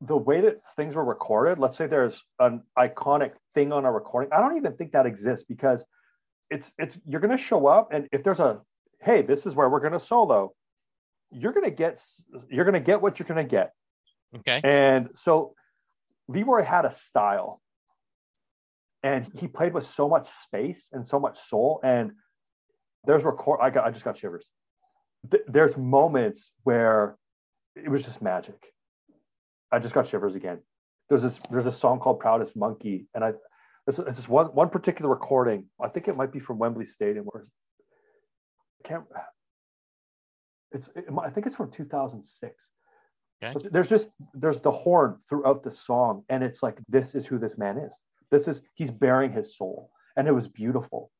the way that things were recorded, let's say there's an iconic thing on a recording, I don't even think that exists because it's it's you're going to show up and if there's a hey, this is where we're going to solo, you're going to get you're going to get what you're going to get. Okay. And so Leroy had a style and he played with so much space and so much soul and there's record I got I just got shivers. There's moments where it was just magic I just got shivers again. There's this there's a song called Proudest Monkey, and I it's, it's this one one particular recording. I think it might be from Wembley Stadium, where I can't. It's it, I think it's from 2006. Okay. But there's just there's the horn throughout the song, and it's like this is who this man is. This is he's bearing his soul, and it was beautiful.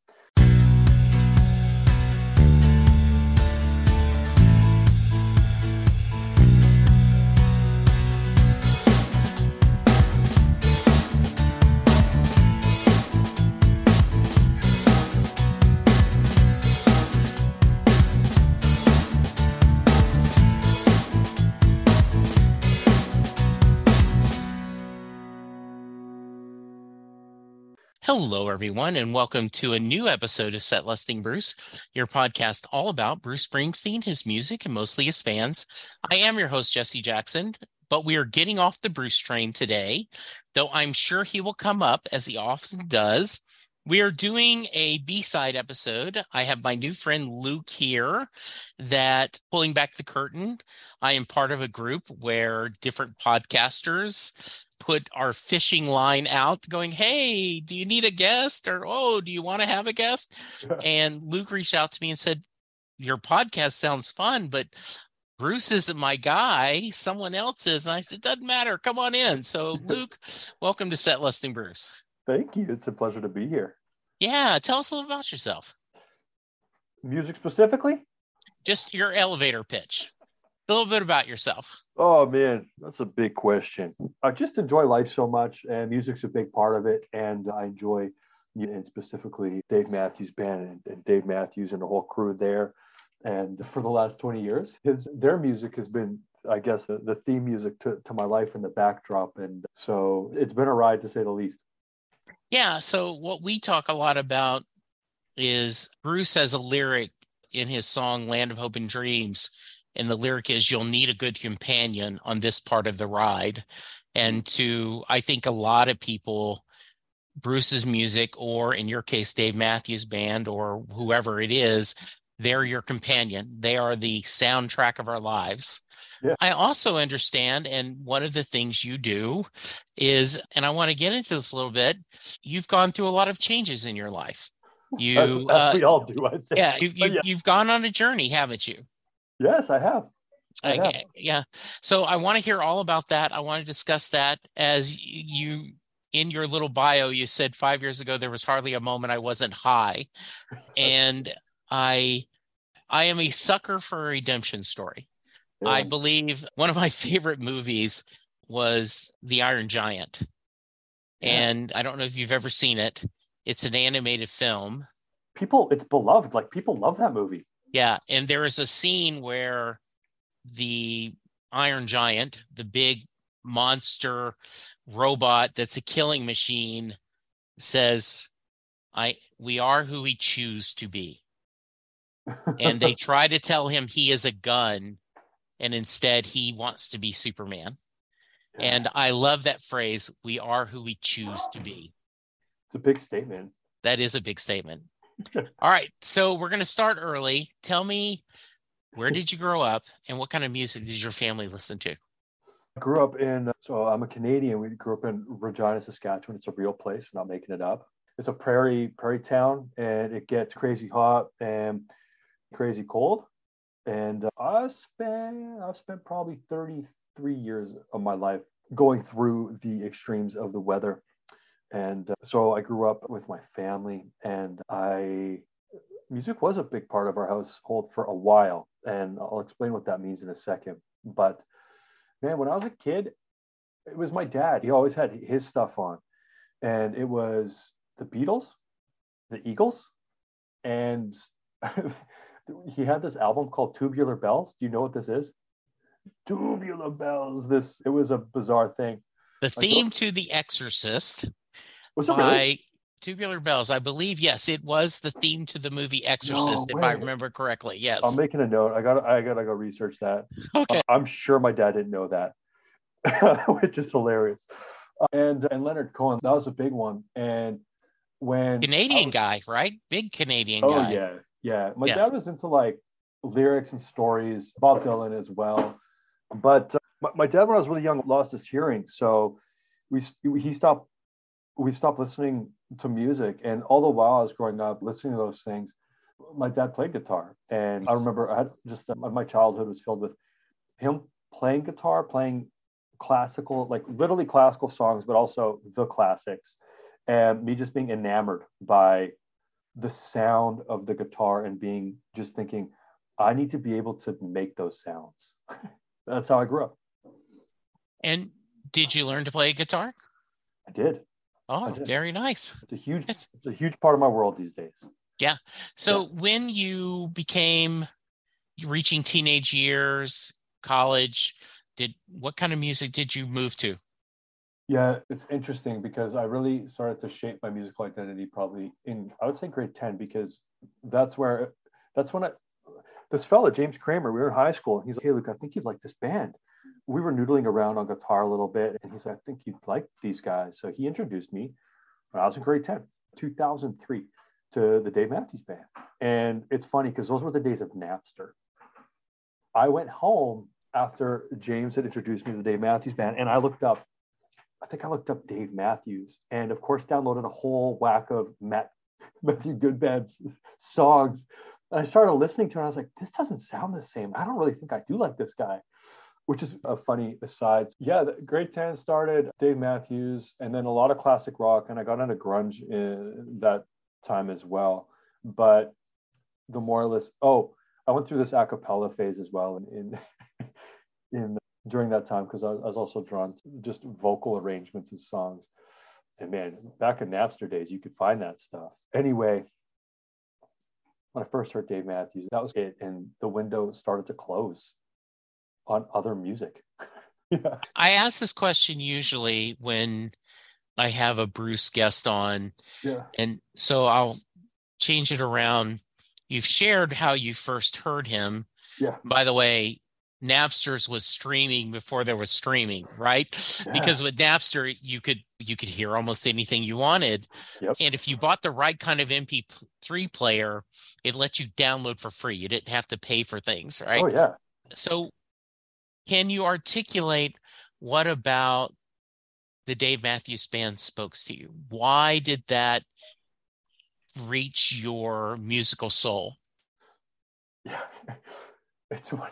Hello, everyone, and welcome to a new episode of Set Listing Bruce, your podcast all about Bruce Springsteen, his music, and mostly his fans. I am your host, Jesse Jackson, but we are getting off the Bruce train today, though I'm sure he will come up as he often does. We are doing a B-side episode. I have my new friend Luke here that pulling back the curtain. I am part of a group where different podcasters put our fishing line out going, Hey, do you need a guest? Or oh, do you want to have a guest? and Luke reached out to me and said, Your podcast sounds fun, but Bruce isn't my guy. Someone else is. And I said, Doesn't matter. Come on in. So Luke, welcome to Set Listing Bruce. Thank you. It's a pleasure to be here. Yeah, tell us a little about yourself. Music specifically? Just your elevator pitch. A little bit about yourself. Oh man, that's a big question. I just enjoy life so much, and music's a big part of it. And I enjoy, and specifically Dave Matthews Band and, Dave Matthews and the whole crew there. And for the last 20 years, his their music has been I guess the, the theme music to, to my life and the backdrop. And so it's been a ride to say the least. Yeah. So what we talk a lot about is Bruce has a lyric in his song Land of Hope and Dreams. And the lyric is you'll need a good companion on this part of the ride. And mm-hmm. to I think a lot of people Bruce's music, or in your case, Dave Matthews Band, or whoever it is, they're your companion. They are the soundtrack of our lives. Yeah. I also understand, and one of the things you do is, and I want to get into this a little bit, you've gone through a lot of changes in your life. You, as, as uh, we all do, I think. Yeah, you, you, yeah. you've gone on a journey, haven't you? Yes, I have. I yeah. So I want to hear all about that. I want to discuss that as you in your little bio you said 5 years ago there was hardly a moment I wasn't high. And I I am a sucker for a redemption story. Yeah. I believe one of my favorite movies was The Iron Giant. and I don't know if you've ever seen it. It's an animated film. People, it's beloved. Like people love that movie. Yeah, and there is a scene where the Iron Giant, the big monster robot that's a killing machine, says, "I we are who we choose to be." and they try to tell him he is a gun, and instead he wants to be Superman. And I love that phrase, we are who we choose to be. It's a big statement. That is a big statement. All right. So we're going to start early. Tell me, where did you grow up and what kind of music did your family listen to? I grew up in, so I'm a Canadian. We grew up in Regina, Saskatchewan. It's a real place. We're not making it up. It's a prairie, prairie town and it gets crazy hot and crazy cold. And uh, I spent, I've spent probably 33 years of my life going through the extremes of the weather. And uh, so I grew up with my family, and I music was a big part of our household for a while. And I'll explain what that means in a second. But man, when I was a kid, it was my dad. He always had his stuff on, and it was the Beatles, the Eagles, and he had this album called Tubular Bells. Do you know what this is? tubular bells. This it was a bizarre thing. The theme like, to The Exorcist was it by really? Tubular Bells. I believe yes, it was the theme to the movie Exorcist, no if I remember correctly. Yes. I'm making a note. I got I gotta go research that. Okay. I'm sure my dad didn't know that, which is hilarious. Uh, and and Leonard Cohen, that was a big one. And when Canadian was, guy, right? Big Canadian oh, guy. Oh yeah, yeah. My yeah. dad was into like lyrics and stories. Bob Dylan as well. But uh, my, my, dad, when I was really young, lost his hearing, so we he stopped. We stopped listening to music, and all the while I was growing up, listening to those things, my dad played guitar, and I remember I had just uh, my childhood was filled with him playing guitar, playing classical, like literally classical songs, but also the classics, and me just being enamored by the sound of the guitar and being just thinking, I need to be able to make those sounds. that's how I grew up. And did you learn to play guitar? I did. Oh, I did. very nice. It's a huge it's a huge part of my world these days. Yeah. So yeah. when you became reaching teenage years, college, did what kind of music did you move to? Yeah, it's interesting because I really started to shape my musical identity probably in I would say grade 10 because that's where that's when I this fella, James Kramer, we were in high school. And he's like, Hey, Luke, I think you'd like this band. We were noodling around on guitar a little bit. And he's like, I think you'd like these guys. So he introduced me when I was in grade 10, 2003, to the Dave Matthews Band. And it's funny because those were the days of Napster. I went home after James had introduced me to the Dave Matthews Band and I looked up, I think I looked up Dave Matthews and, of course, downloaded a whole whack of Matt, Matthew Good Band's songs and I started listening to it. And I was like, this doesn't sound the same. I don't really think I do like this guy, which is a funny aside. Yeah, the Grade 10 started Dave Matthews and then a lot of classic rock. And I got into grunge in that time as well. But the more or less, oh, I went through this a cappella phase as well in, in, in during that time because I, I was also drawn to just vocal arrangements of songs. And man, back in Napster days, you could find that stuff. Anyway, when I first heard Dave Matthews, that was it. And the window started to close on other music. yeah. I ask this question usually when I have a Bruce guest on. Yeah. And so I'll change it around. You've shared how you first heard him. Yeah. By the way, Napster's was streaming before there was streaming, right? Yeah. Because with Napster, you could you could hear almost anything you wanted. Yep. And if you bought the right kind of MP3 player, it let you download for free. You didn't have to pay for things, right? Oh yeah. So can you articulate what about the Dave Matthews Band spoke to you? Why did that reach your musical soul? Yeah. It's one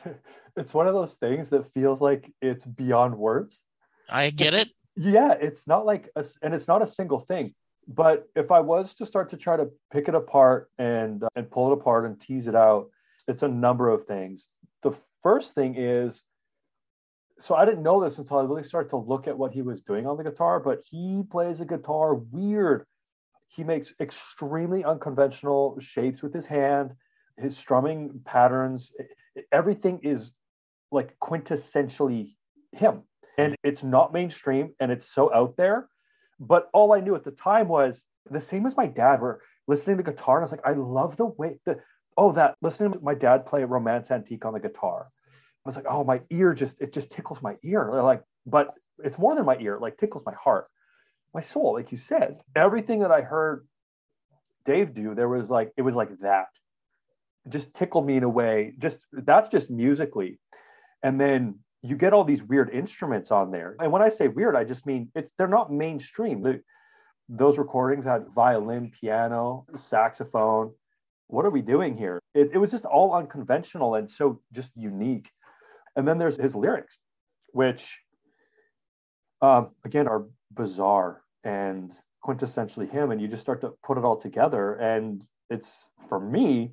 it's one of those things that feels like it's beyond words. I get it. Yeah, it's not like a, and it's not a single thing. But if I was to start to try to pick it apart and uh, and pull it apart and tease it out, it's a number of things. The first thing is so I didn't know this until I really started to look at what he was doing on the guitar, but he plays a guitar weird. He makes extremely unconventional shapes with his hand, his strumming patterns, everything is like quintessentially him. And it's not mainstream and it's so out there. But all I knew at the time was the same as my dad, where listening to the guitar, and I was like, I love the way the oh, that listening to my dad play Romance Antique on the guitar I was like, oh, my ear just it just tickles my ear. Like, but it's more than my ear, like tickles my heart, my soul, like you said. Everything that I heard Dave do, there was like it was like that. Just tickled me in a way. Just that's just musically. And then you get all these weird instruments on there. And when I say weird, I just mean it's they're not mainstream. The, those recordings had violin, piano, saxophone. What are we doing here? It, it was just all unconventional and so just unique. And then there's his lyrics, which um, again are bizarre and quintessentially him. And you just start to put it all together. And it's for me,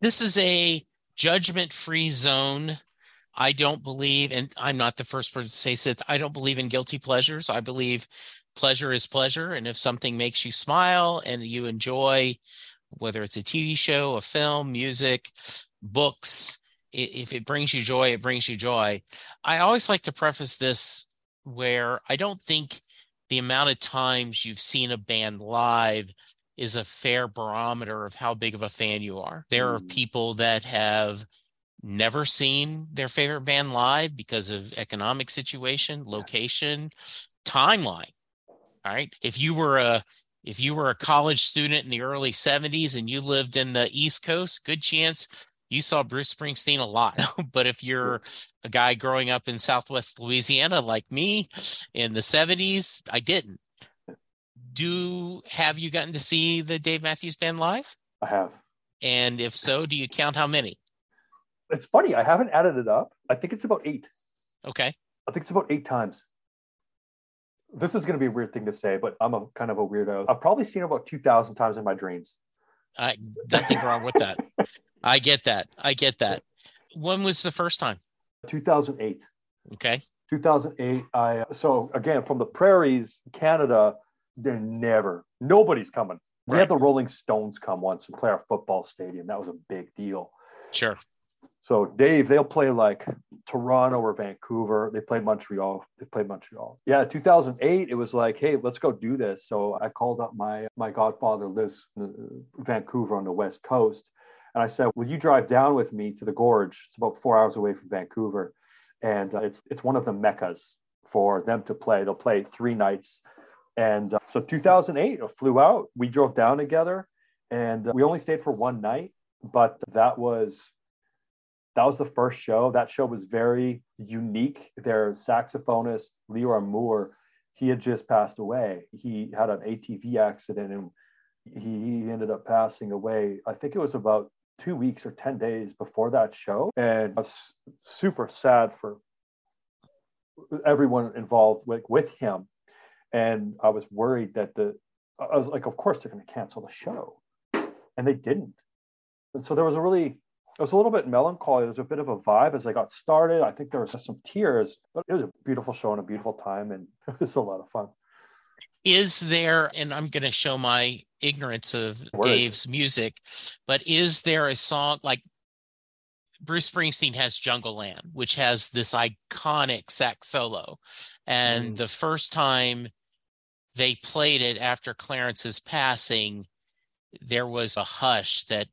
This is a judgment free zone I don't believe, and I'm not the first person to say that I don't believe in guilty pleasures. I believe pleasure is pleasure. And if something makes you smile and you enjoy, whether it's a TV show, a film, music, books, if it brings you joy, it brings you joy. I always like to preface this where I don't think the amount of times you've seen a band live is a fair barometer of how big of a fan you are. There are mm. people that have never seen their favorite band live because of economic situation, location, timeline. All right. If you were a if you were a college student in the early 70s and you lived in the East Coast, good chance you saw Bruce Springsteen a lot. but if you're a guy growing up in Southwest Louisiana like me in the 70s, I didn't. Do have you gotten to see the Dave Matthews Band live? I have. And if so, do you count how many? it's funny. I haven't added it up. I think it's about eight. Okay. I think it's about eight times. This is going to be a weird thing to say, but I'm a kind of a weirdo. I've probably seen about 2,000 times in my dreams. I nothing wrong with that. I get that. I get that. When was the first time? 2008. Okay. 2008. I so again from the prairies, Canada. They're never nobody's coming. We right. had the Rolling Stones come once and play our football stadium. That was a big deal. Sure. So Dave, they'll play like Toronto or Vancouver. They played Montreal. They played Montreal. Yeah, 2008. It was like, hey, let's go do this. So I called up my my godfather lives in Vancouver on the west coast, and I said, will you drive down with me to the gorge? It's about four hours away from Vancouver, and uh, it's it's one of the meccas for them to play. They'll play three nights, and uh, so 2008, I flew out. We drove down together, and uh, we only stayed for one night, but that was that was the first show. That show was very unique. Their saxophonist, Leroy Moore, he had just passed away. He had an ATV accident and he ended up passing away. I think it was about two weeks or 10 days before that show. And I was super sad for everyone involved with, with him. And I was worried that the, I was like, of course they're going to cancel the show. And they didn't. And so there was a really it was a little bit melancholy. There was a bit of a vibe as I got started. I think there was some tears, but it was a beautiful show and a beautiful time, and it was a lot of fun. Is there, and I'm going to show my ignorance of Word. Dave's music, but is there a song like Bruce Springsteen has Jungleland, which has this iconic sax solo, and mm. the first time they played it after Clarence's passing, there was a hush that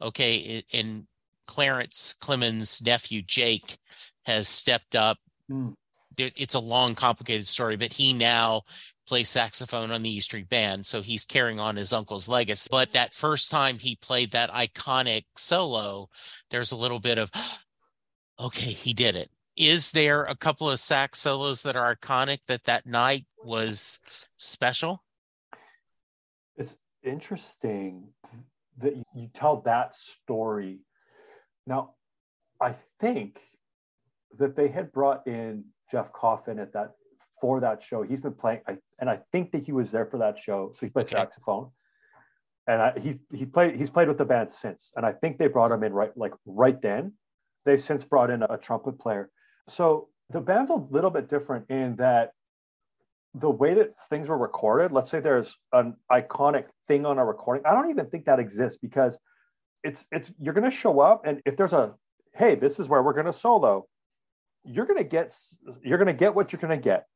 okay in Clarence Clemons' nephew Jake has stepped up. Mm. It's a long, complicated story, but he now plays saxophone on the E Street Band, so he's carrying on his uncle's legacy. But that first time he played that iconic solo, there's a little bit of, okay, he did it. Is there a couple of sax solos that are iconic that that night was special? It's interesting that you tell that story now, I think that they had brought in Jeff Coffin at that for that show. He's been playing, I, and I think that he was there for that show. So he played okay. saxophone, and I, he he played he's played with the band since. And I think they brought him in right like right then. They've since brought in a, a trumpet player. So the band's a little bit different in that the way that things were recorded. Let's say there's an iconic thing on a recording. I don't even think that exists because it's it's you're going to show up and if there's a hey this is where we're going to solo you're going to get you're going to get what you're going to get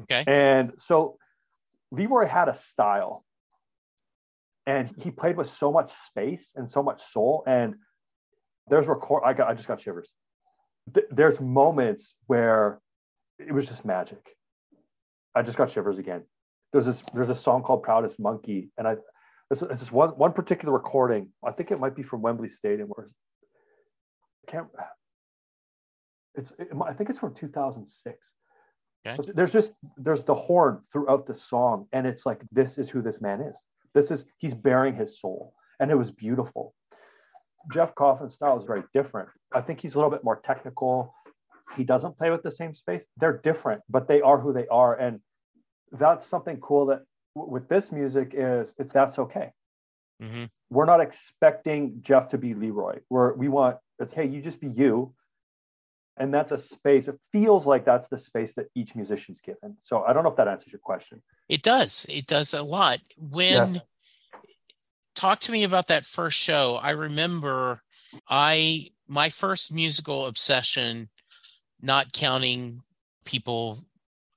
okay and so leroy had a style and he played with so much space and so much soul and there's record i got i just got shivers there's moments where it was just magic i just got shivers again there's this there's a song called proudest monkey and i it's, it's one one particular recording. I think it might be from Wembley Stadium, or I can't. It's it, I think it's from 2006. Okay. There's just there's the horn throughout the song, and it's like this is who this man is. This is he's bearing his soul, and it was beautiful. Jeff Coffin's style is very different. I think he's a little bit more technical. He doesn't play with the same space. They're different, but they are who they are, and that's something cool that with this music is it's that's okay. Mm-hmm. We're not expecting Jeff to be Leroy. We're we want it's hey, you just be you. And that's a space. It feels like that's the space that each musician's given. So I don't know if that answers your question. It does. It does a lot. When yes. talk to me about that first show. I remember I my first musical obsession, not counting people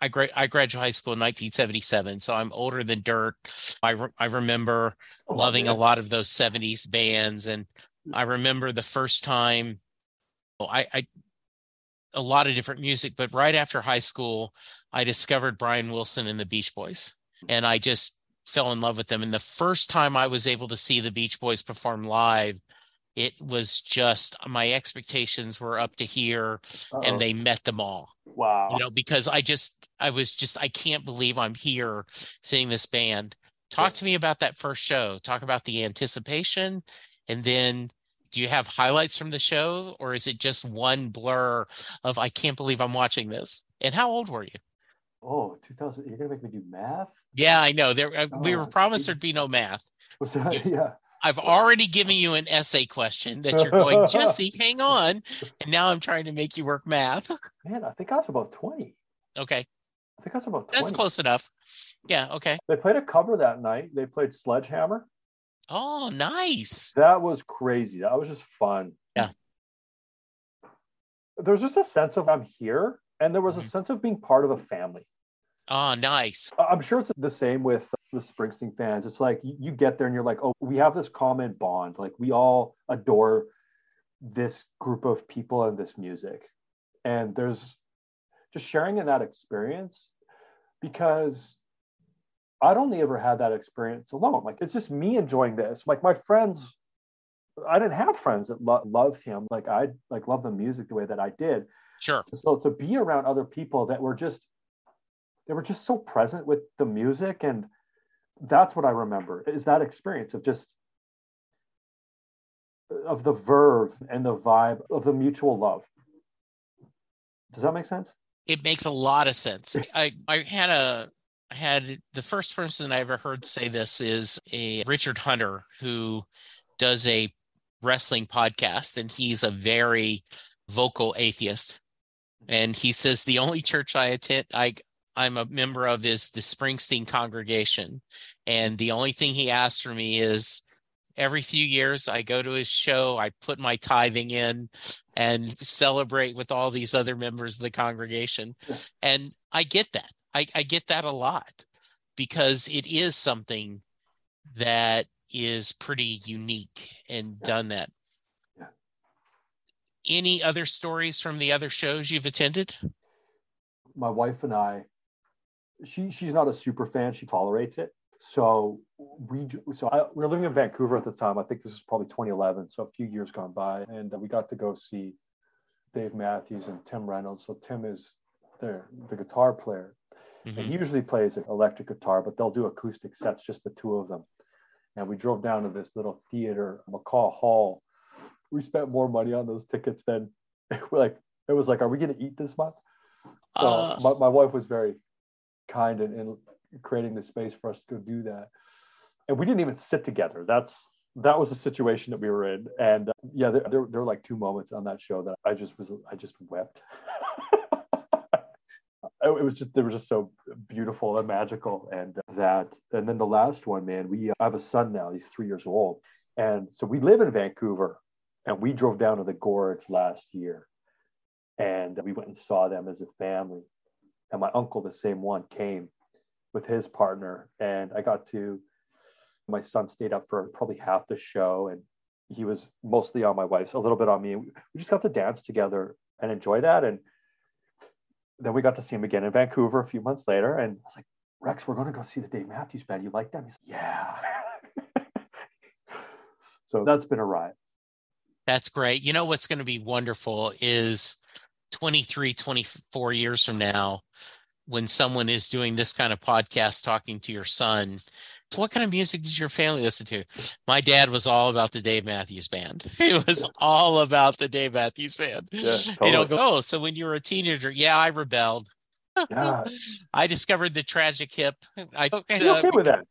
I, gra- I graduated high school in 1977, so I'm older than dirt. I, re- I remember oh, loving man. a lot of those 70s bands, and I remember the first time. Well, I, I a lot of different music, but right after high school, I discovered Brian Wilson and the Beach Boys, and I just fell in love with them. And the first time I was able to see the Beach Boys perform live, it was just my expectations were up to here Uh-oh. and they met them all. Wow. You know because i just i was just i can't believe i'm here seeing this band. Talk to me about that first show. Talk about the anticipation. And then do you have highlights from the show or is it just one blur of i can't believe i'm watching this and how old were you? Oh 2000 you're gonna make me do math? Yeah i know. There uh, oh, we were promised there'd be no math. Yeah I've already given you an essay question that you're going, Jesse, hang on. And now I'm trying to make you work math. Man, I think I was about 20. Okay. I think I was about 20. That's close enough. Yeah, okay. They played a cover that night. They played Sledgehammer. Oh, nice. That was crazy. That was just fun. Yeah. There's just a sense of I'm here. And there was mm-hmm. a sense of being part of a family. Oh, nice. I'm sure it's the same with the Springsteen fans. It's like you get there and you're like, oh, we have this common bond. Like we all adore this group of people and this music. And there's just sharing in that experience because I'd only ever had that experience alone. Like it's just me enjoying this. Like my friends I didn't have friends that lo- loved him like I like love the music the way that I did. Sure. So to be around other people that were just they were just so present with the music and that's what I remember is that experience of just of the verve and the vibe of the mutual love. Does that make sense? It makes a lot of sense. I I had a I had the first person I ever heard say this is a Richard Hunter who does a wrestling podcast and he's a very vocal atheist. And he says the only church I attend I I'm a member of is the Springsteen congregation. And the only thing he asks for me is every few years I go to his show, I put my tithing in and celebrate with all these other members of the congregation. And I get that. I, I get that a lot because it is something that is pretty unique and done that. Any other stories from the other shows you've attended? My wife and I, she she's not a super fan. She tolerates it. So we so I, we were living in Vancouver at the time. I think this is probably 2011, so a few years gone by, and we got to go see Dave Matthews and Tim Reynolds. So Tim is the the guitar player, mm-hmm. and he usually plays an electric guitar, but they'll do acoustic sets, just the two of them. And we drove down to this little theater, McCaw Hall. We spent more money on those tickets than we're like. It was like, are we going to eat this month? So uh, my, my wife was very kind and, creating the space for us to go do that. And we didn't even sit together. That's that was the situation that we were in. And uh, yeah, there, there, there were like two moments on that show that I just was I just wept. it was just they were just so beautiful and magical and that and then the last one man we I have a son now he's three years old and so we live in vancouver and we drove down to the gorge last year and we went and saw them as a family and my uncle the same one came with his partner and i got to my son stayed up for probably half the show and he was mostly on my wife's a little bit on me. We just got to dance together and enjoy that and then we got to see him again in vancouver a few months later and i was like rex we're going to go see the dave matthews band. You like them? He's like yeah. So that's been a ride. That's great. You know what's going to be wonderful is 23 24 years from now when someone is doing this kind of podcast talking to your son what kind of music did your family listen to? My dad was all about the dave matthews band. It was all about the dave matthews band. Yeah, totally. you know oh so when you were a teenager yeah i rebelled. Yeah. i discovered the tragic hip. I okay, uh, okay with that.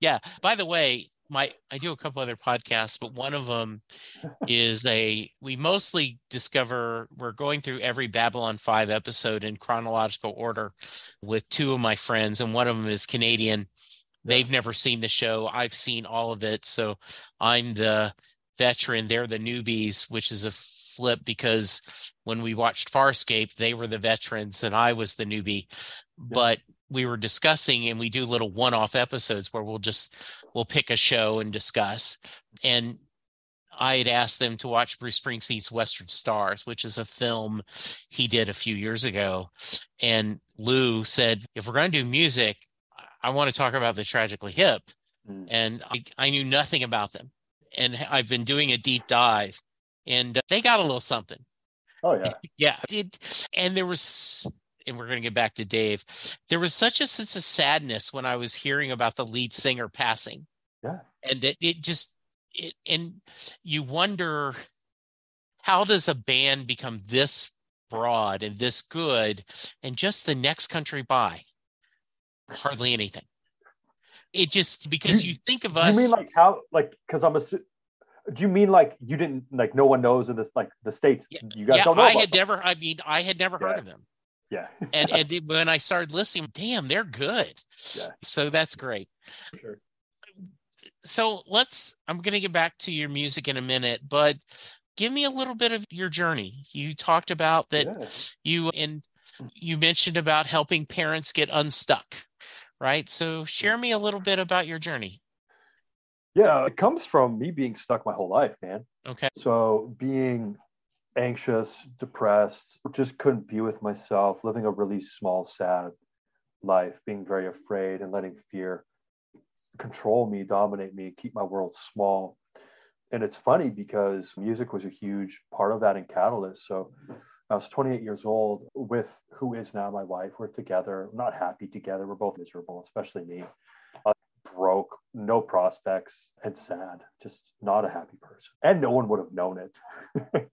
Yeah. By the way my I do a couple other podcasts, but one of them is a we mostly discover we're going through every Babylon 5 episode in chronological order with two of my friends and one of them is Canadian. They've never seen the show. I've seen all of it, so I'm the veteran, they're the newbies, which is a flip because when we watched Farscape, they were the veterans and I was the newbie. But we were discussing and we do little one-off episodes where we'll just we'll pick a show and discuss. And i had asked them to watch bruce springsteen's western stars which is a film he did a few years ago. And lou said if we're going to do music i want to talk about the tragically hip. Mm. and I, I knew nothing about them. And i've been doing a deep dive and uh, they got a little something. Oh yeah. Yeah it, and there was and we're going to get back to Dave. There was such a sense of sadness when I was hearing about the lead singer passing. Yeah. And it, it just, it, and you wonder how does a band become this broad and this good and just the next country by? Hardly anything. It just, because you, you think of us. You mean like how, like, because I'm a, do you mean like you didn't like no one knows in this like the states yeah, you guys yeah, don't know i had them. never i mean i had never yeah. heard of them yeah. and and when I started listening, damn, they're good. Yeah. So that's great. Sure. So let's. I'm going to get back to your music in a minute, but give me a little bit of your journey. You talked about that yeah. you and you mentioned about helping parents get unstuck, right? So share me a little bit about your journey. Yeah, it comes from me being stuck my whole life, man. Okay. So being anxious, depressed, just couldn't be with myself, living a really small, sad life, being very afraid and letting fear control me, dominate me, keep my world small. and it's funny because music was a huge part of that in Catalyst. So I was 28 years old with who is now my wife. We're together, not happy together. We're both miserable, especially me. Uh, broke, no prospects, and sad. Just not a happy person. And no one would have known it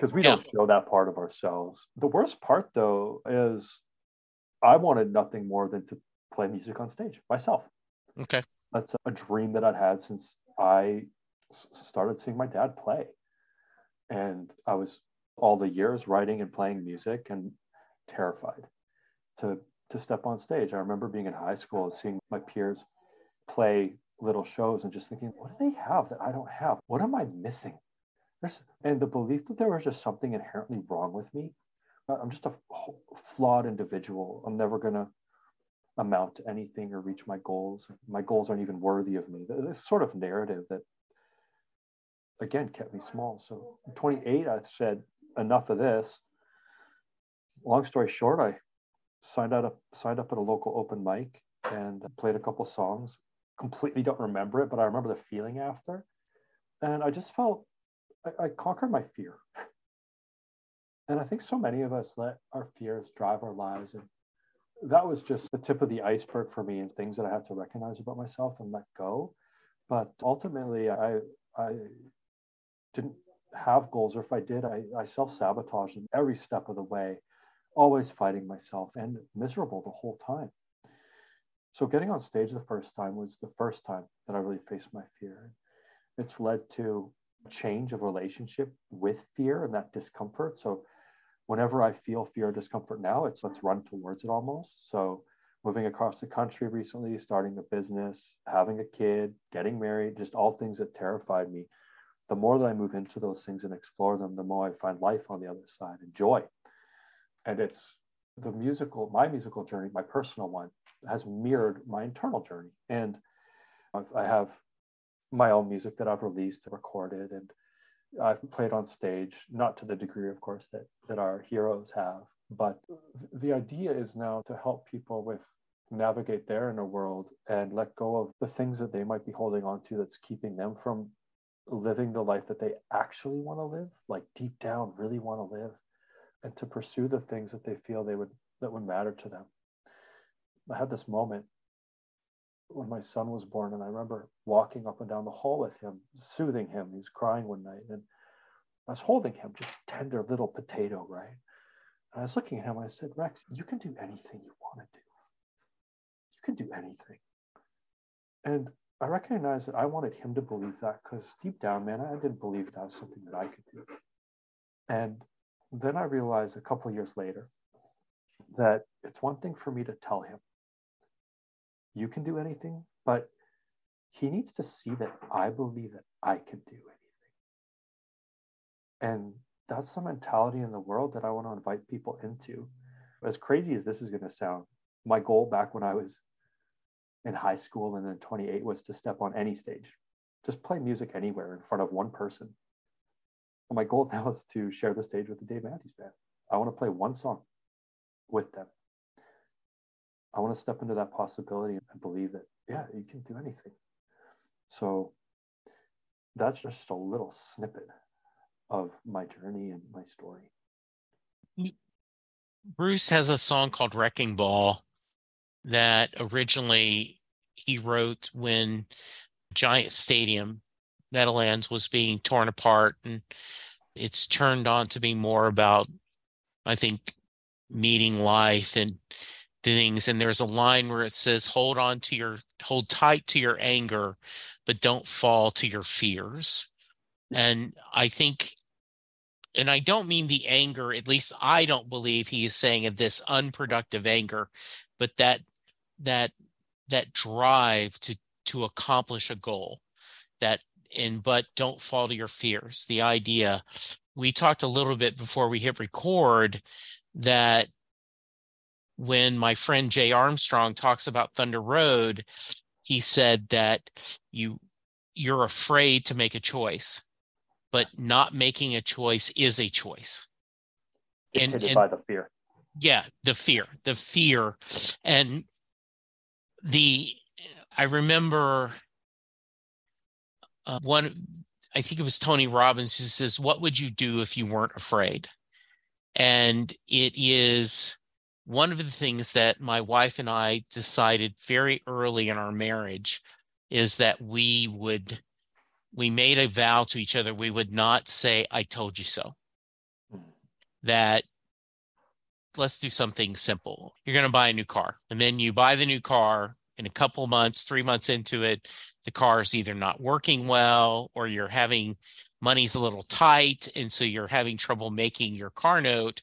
because we yeah. don't show that part of ourselves. The worst part, though, is I wanted nothing more than to play music on stage myself. Okay. That's a dream that I'd had since I started seeing my dad play. And I was all the years writing and playing music and terrified to to step on stage. I remember being in high school and seeing my peers play little shows and just thinking, what do they have that I don't have? What am I missing? And the belief that there was just something inherently wrong with me. I'm just a flawed individual. I'm never gonna amount to anything or reach my goals. My goals aren't even worthy of me. This sort of narrative that again kept me small. So 28, I said, enough of this. Long story short, I signed out signed up at a local open mic and played a couple songs. Completely don't remember it, but I remember the feeling after. And I just felt I, I conquered my fear. And I think so many of us let our fears drive our lives. And that was just the tip of the iceberg for me and things that I had to recognize about myself and let go. But ultimately, I I didn't have goals, or if I did, I, I self sabotaged them every step of the way, always fighting myself and miserable the whole time. So, getting on stage the first time was the first time that I really faced my fear. It's led to change of relationship with fear and that discomfort. So, whenever I feel fear or discomfort now, it's let's run towards it almost. So, moving across the country recently, starting a business, having a kid, getting married, just all things that terrified me the more that I move into those things and explore them, the more I find life on the other side and joy. And it's the musical, my musical journey, my personal one, has mirrored my internal journey. And I have my own music that I've released and recorded, and I've played on stage, not to the degree, of course, that, that our heroes have. But the idea is now to help people with navigate their inner world and let go of the things that they might be holding on to that's keeping them from living the life that they actually want to live, like deep down really want to live, and to pursue the things that they feel they would that would matter to them. I had this moment when my son was born, and I remember walking up and down the hall with him, soothing him. He was crying one night, and I was holding him, just tender little potato, right? And I was looking at him, and I said, Rex, you can do anything you want to do. You can do anything. And I recognized that I wanted him to believe that because deep down, man, I didn't believe that was something that I could do. And then I realized a couple years later that it's one thing for me to tell him, you can do anything, but he needs to see that I believe that I can do anything. And that's the mentality in the world that I want to invite people into. As crazy as this is going to sound, my goal back when I was in high school and then 28 was to step on any stage just play music anywhere in front of one person and my goal now is to share the stage with the dave matthews band i want to play one song with them i want to step into that possibility and believe that yeah you can do anything. So that's just a little snippet of my journey and my story. Bruce has a song called wrecking ball that originally he wrote when Giant Stadium, Meadowlands, was being torn apart, and it's turned on to be more about, I think, meeting life and things. And there's a line where it says, "Hold on to your, hold tight to your anger, but don't fall to your fears." And I think and I don't mean the anger, at least I don't believe he is saying of this unproductive anger, but that that that drive to to accomplish a goal that and but don't fall to your fears the idea we talked a little bit before we hit record that when my friend jay armstrong talks about thunder road he said that you you're afraid to make a choice but not making a choice is a choice. And, and by the fear. Yeah the fear the fear. And the I remember uh, one I think it was Tony Robbins who says, What would you do if you weren't afraid? And it is one of the things that my wife and I decided very early in our marriage is that we would, we made a vow to each other, we would not say, I told you so. That let's do something simple. You're going to buy a new car, and then you buy the new car, in a couple months, three months into it, the car is either not working well or you're having money's a little tight. And so you're having trouble making your car note.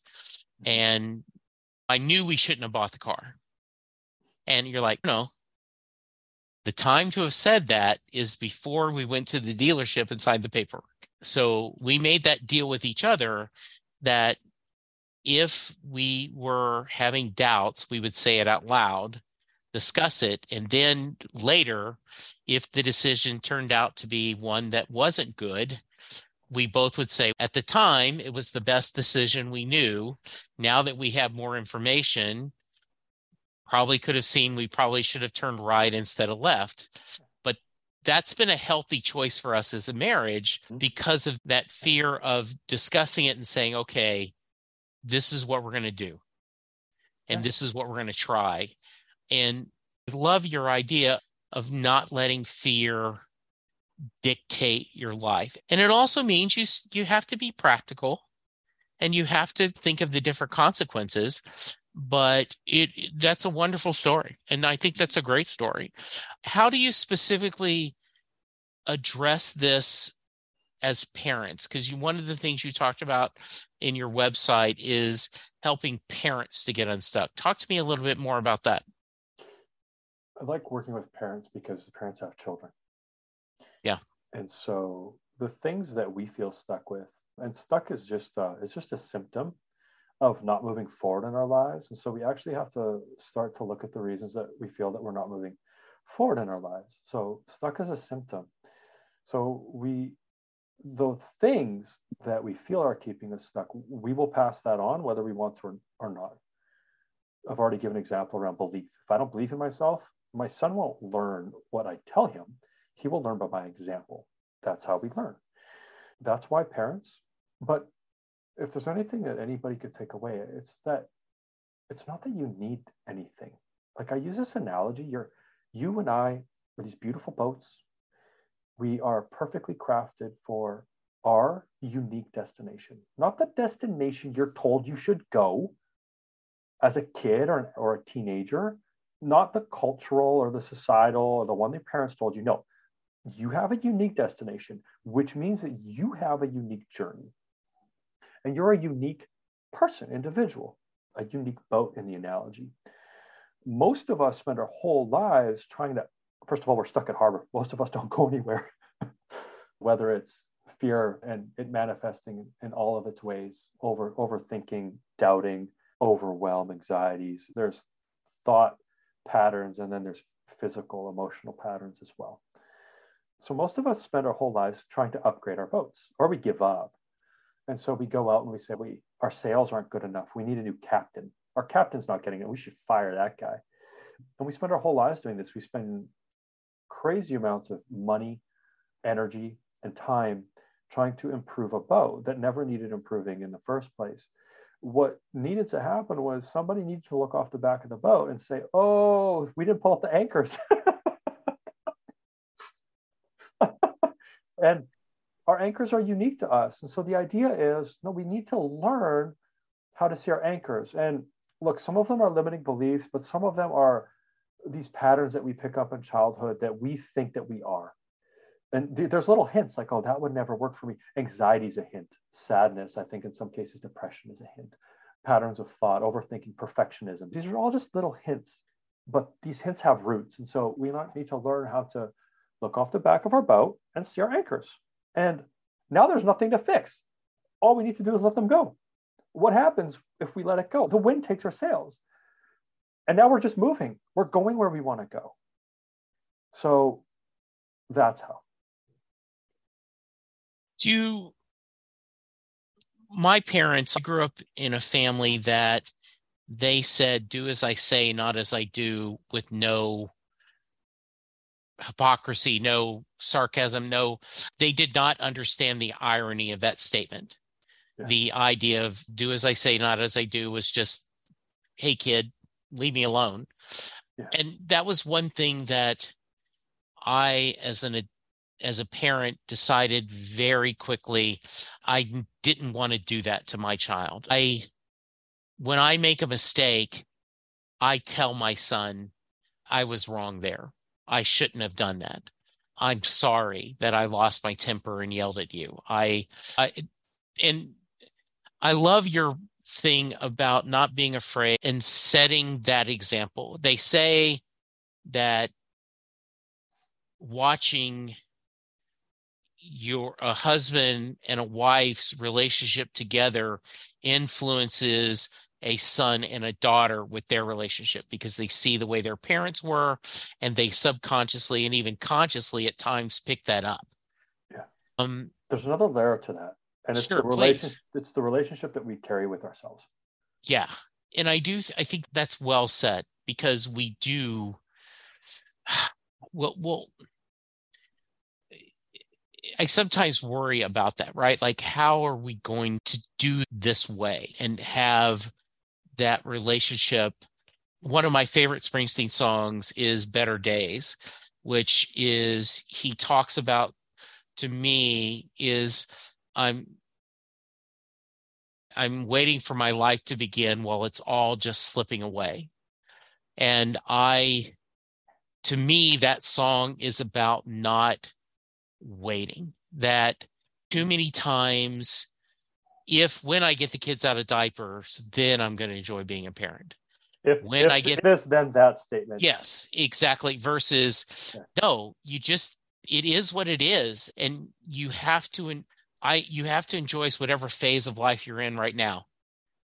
And I knew we shouldn't have bought the car. And you're like, no, the time to have said that is before we went to the dealership and signed the paperwork. So we made that deal with each other that if we were having doubts, we would say it out loud discuss it. And then later, if the decision turned out to be one that wasn't good, we both would say at the time it was the best decision we knew. Now that we have more information, probably could have seen we probably should have turned right instead of left. But that's been a healthy choice for us as a marriage because of that fear of discussing it and saying, okay, this is what we're going to do. And this is what we're going to try. And I love your idea of not letting fear dictate your life. And it also means you you have to be practical and you have to think of the different consequences but it that's a wonderful story and i think that's a great story how do you specifically address this as parents because one of the things you talked about in your website is helping parents to get unstuck talk to me a little bit more about that I like working with parents because the parents have children. Yeah. And so the things that we feel stuck with, and stuck is just uh, it's just a symptom of not moving forward in our lives. And so we actually have to start to look at the reasons that we feel that we're not moving forward in our lives. So stuck is a symptom. So we the things that we feel are keeping us stuck, we will pass that on whether we want to or not. I've already given an example around belief. If I don't believe in myself, my son won't learn what I tell him. He will learn by my example. That's how we learn. That's why parents, but if there's anything that anybody could take away, it's that it's not that you need anything. Like I use this analogy, you're you and I are these beautiful boats. We are perfectly crafted for our unique destination, not the destination you're told you should go as a kid or, or a teenager, not the cultural or the societal or the one their parents told you. No, you have a unique destination, which means that you have a unique journey. And you're a unique person, individual, a unique boat in the analogy. Most of us spend our whole lives trying to, first of all, we're stuck at harbor. Most of us don't go anywhere, whether it's fear and it manifesting in all of its ways, over overthinking, doubting, overwhelm, anxieties. There's thought patterns, and then there's physical, emotional patterns as well. So most of us spend our whole lives trying to upgrade our boats, or we give up. And so we go out and we say, we our sales aren't good enough. We need a new captain. Our captain's not getting it. We should fire that guy. And we spend our whole lives doing this. We spend crazy amounts of money, energy, and time trying to improve a boat that never needed improving in the first place what needed to happen was somebody needed to look off the back of the boat and say, oh, we didn't pull up the anchors. and our anchors are unique to us. And so the idea is no, we need to learn how to see our anchors. And look, some of them are limiting beliefs, but some of them are these patterns that we pick up in childhood that we think that we are and th- there's little hints like, oh, that would never work for me. Anxiety is a hint. Sadness, I think in some cases, depression is a hint. Patterns of thought, overthinking, perfectionism. These are all just little hints, but these hints have roots. And so we need to learn how to look off the back of our boat and see our anchors. And now there's nothing to fix. All we need to do is let them go. What happens if we let it go? The wind takes our sails. And now we're just moving. We're going where we want to go. So that's how do my parents I grew up in a family that they said do as i say not as i do with no hypocrisy, no sarcasm, no, they did not understand the irony of that statement. Yeah. The idea of do as I say, not as I do was just, hey, kid, leave me alone. Yeah. And that was one thing that I, as an as a parent, decided very quickly I didn't want to do that to my child. I, when I make a mistake, I tell my son, I was wrong there. I shouldn't have done that. I'm sorry that I lost my temper and yelled at you. I, I, and I love your thing about not being afraid and setting that example. They say that watching your a husband and a wife's relationship together influences a son and a daughter with their relationship because they see the way their parents were and they subconsciously and even consciously at times pick that up. Yeah. Um there's another layer to that. And it's sure, the relationship it's the relationship that we carry with ourselves. Yeah. And I do I think that's well said because we do well well I sometimes worry about that, right? Like, how are we going to do this way and have that relationship? One of my favorite Springsteen songs is Better Days, which is he talks about to me is I'm I'm waiting for my life to begin while it's all just slipping away. And I to me that song is about not waiting that too many times if when I get the kids out of diapers, then I'm going to enjoy being a parent. If when if I get this, then that statement. Yes, exactly. Versus yeah. no, you just it is what it is, and you have to. I you have to enjoy whatever phase of life you're in right now,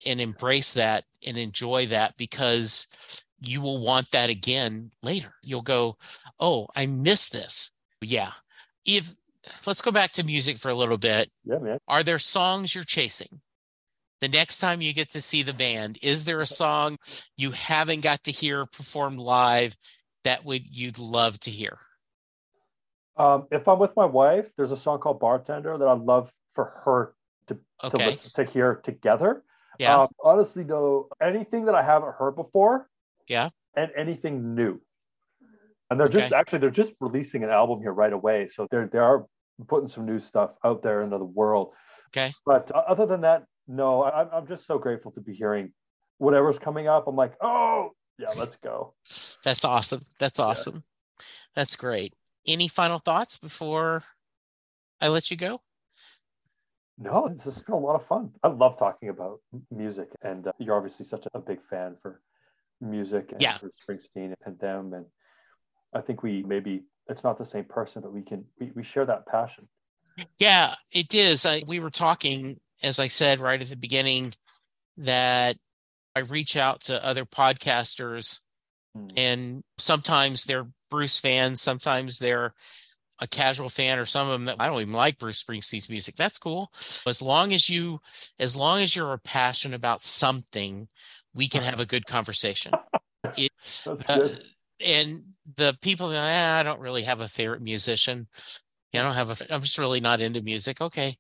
and embrace that and enjoy that because you will want that again later. You'll go, oh, I miss this. Yeah, if let's go back to music for a little bit. Yeah, man. Are there songs you're chasing? The next time you get to see the band, is there a song you haven't got to hear performed live that would you'd love to hear? Um, if I'm with my wife, there's a song called Bartender that I'd love for her to okay. to, listen, to hear together. Yeah. Um, honestly, though, anything that I haven't heard before. Yeah. And anything new and they're okay. just actually they're just releasing an album here right away so they're they are putting some new stuff out there into the world. Okay. But other than that no I, i'm just so grateful to be hearing whatever's coming up. I'm like oh yeah let's go. That's awesome. That's awesome. Yeah. that's great. Any final thoughts before i let you go? No this has been a lot of fun. I love talking about music and uh, you're obviously such a big fan for music and yeah. for springsteen and them and I think we maybe it's not the same person, but we can we, we share that passion. Yeah, it is. I, we were talking, as I said right at the beginning, that I reach out to other podcasters, hmm. and sometimes they're Bruce fans, sometimes they're a casual fan, or some of them that I don't even like Bruce Springsteen's music. That's cool. As long as you, as long as you're passionate about something, we can have a good conversation. It, That's uh, good. And the people that eh, I don't really have a favorite musician. I don't have a. I'm just really not into music. Okay,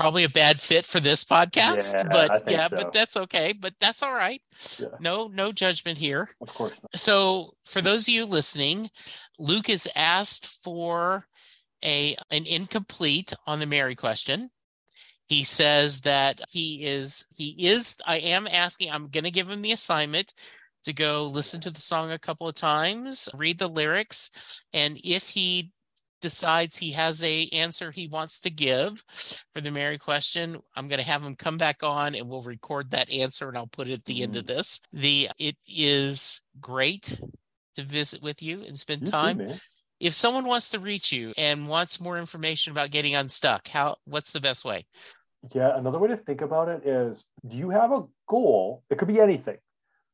probably a bad fit for this podcast, yeah, but yeah, so. but that's okay. But that's all right. Yeah. No, no judgment here. Of course. Not. So, for those of you listening, Luke has asked for a an incomplete on the Mary question. He says that he is he is. I am asking. I'm going to give him the assignment to go listen to the song a couple of times, read the lyrics, and if he decides he has a answer he wants to give for the Mary question, I'm going to have him come back on and we'll record that answer and I'll put it at the mm. end of mm. this. The it is great to visit with you and spend you time. Too, if someone wants to reach you and wants more information about getting unstuck, how what's the best way? Yeah, another way to think about it is do you have a goal? It could be anything.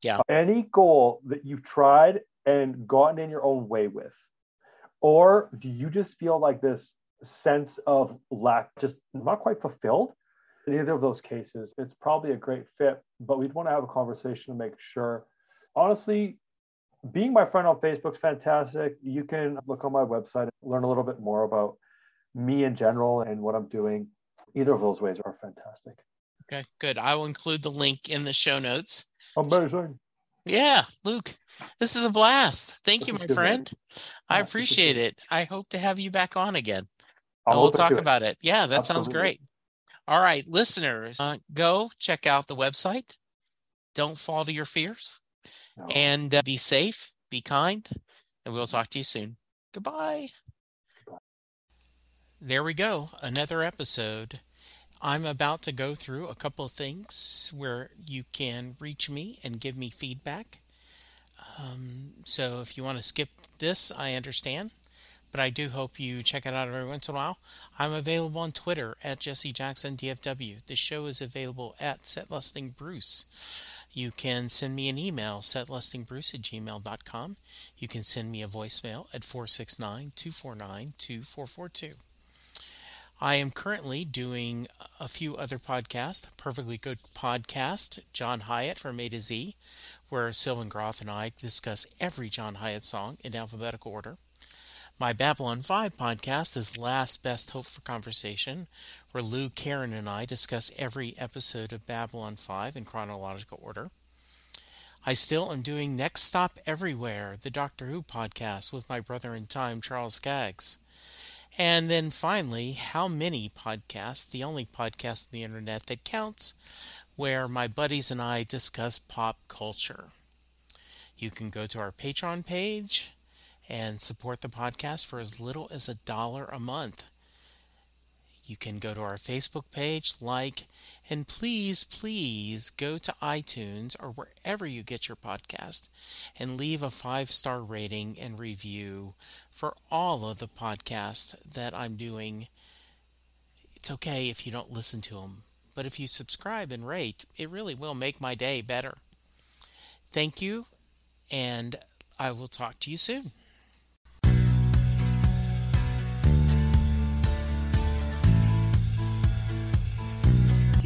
Yeah. Any goal that you've tried and gotten in your own way with? Or do you just feel like this sense of lack, just not quite fulfilled? In either of those cases, it's probably a great fit, but we'd want to have a conversation to make sure. Honestly, being my friend on Facebook's fantastic. You can look on my website, learn a little bit more about me in general and what I'm doing. Either of those ways are fantastic. Okay, good. I will include the link in the show notes. Amazing. Yeah, Luke, this is a blast. Thank you, my friend. I Yeah, this is appreciate it. I hope to have you back on again. We'll talk about it. Yeah, that sounds great. All right, listeners, uh, go check out the website. Don't fall to your fears and uh, be safe, be kind, and we'll talk to you soon. Goodbye. There we go. Another episode. I'm about to go through a couple of things where you can reach me and give me feedback. Um, so if you want to skip this, I understand. But I do hope you check it out every once in a while. I'm available on Twitter at Jesse Jackson DFW. The show is available at Setlisting Bruce. You can send me an email, setlistingbruce at gmail.com. You can send me a voicemail at 469 249 2442. I am currently doing a few other podcasts. Perfectly Good Podcast, John Hiatt from A to Z, where Sylvan Groth and I discuss every John Hiatt song in alphabetical order. My Babylon 5 podcast is Last Best Hope for Conversation, where Lou, Karen, and I discuss every episode of Babylon 5 in chronological order. I still am doing Next Stop Everywhere, the Doctor Who podcast with my brother in time, Charles Skaggs. And then finally, How Many Podcasts, the only podcast on the internet that counts, where my buddies and I discuss pop culture. You can go to our Patreon page and support the podcast for as little as a dollar a month. You can go to our Facebook page, like, and please, please go to iTunes or wherever you get your podcast and leave a five star rating and review for all of the podcasts that I'm doing. It's okay if you don't listen to them, but if you subscribe and rate, it really will make my day better. Thank you, and I will talk to you soon.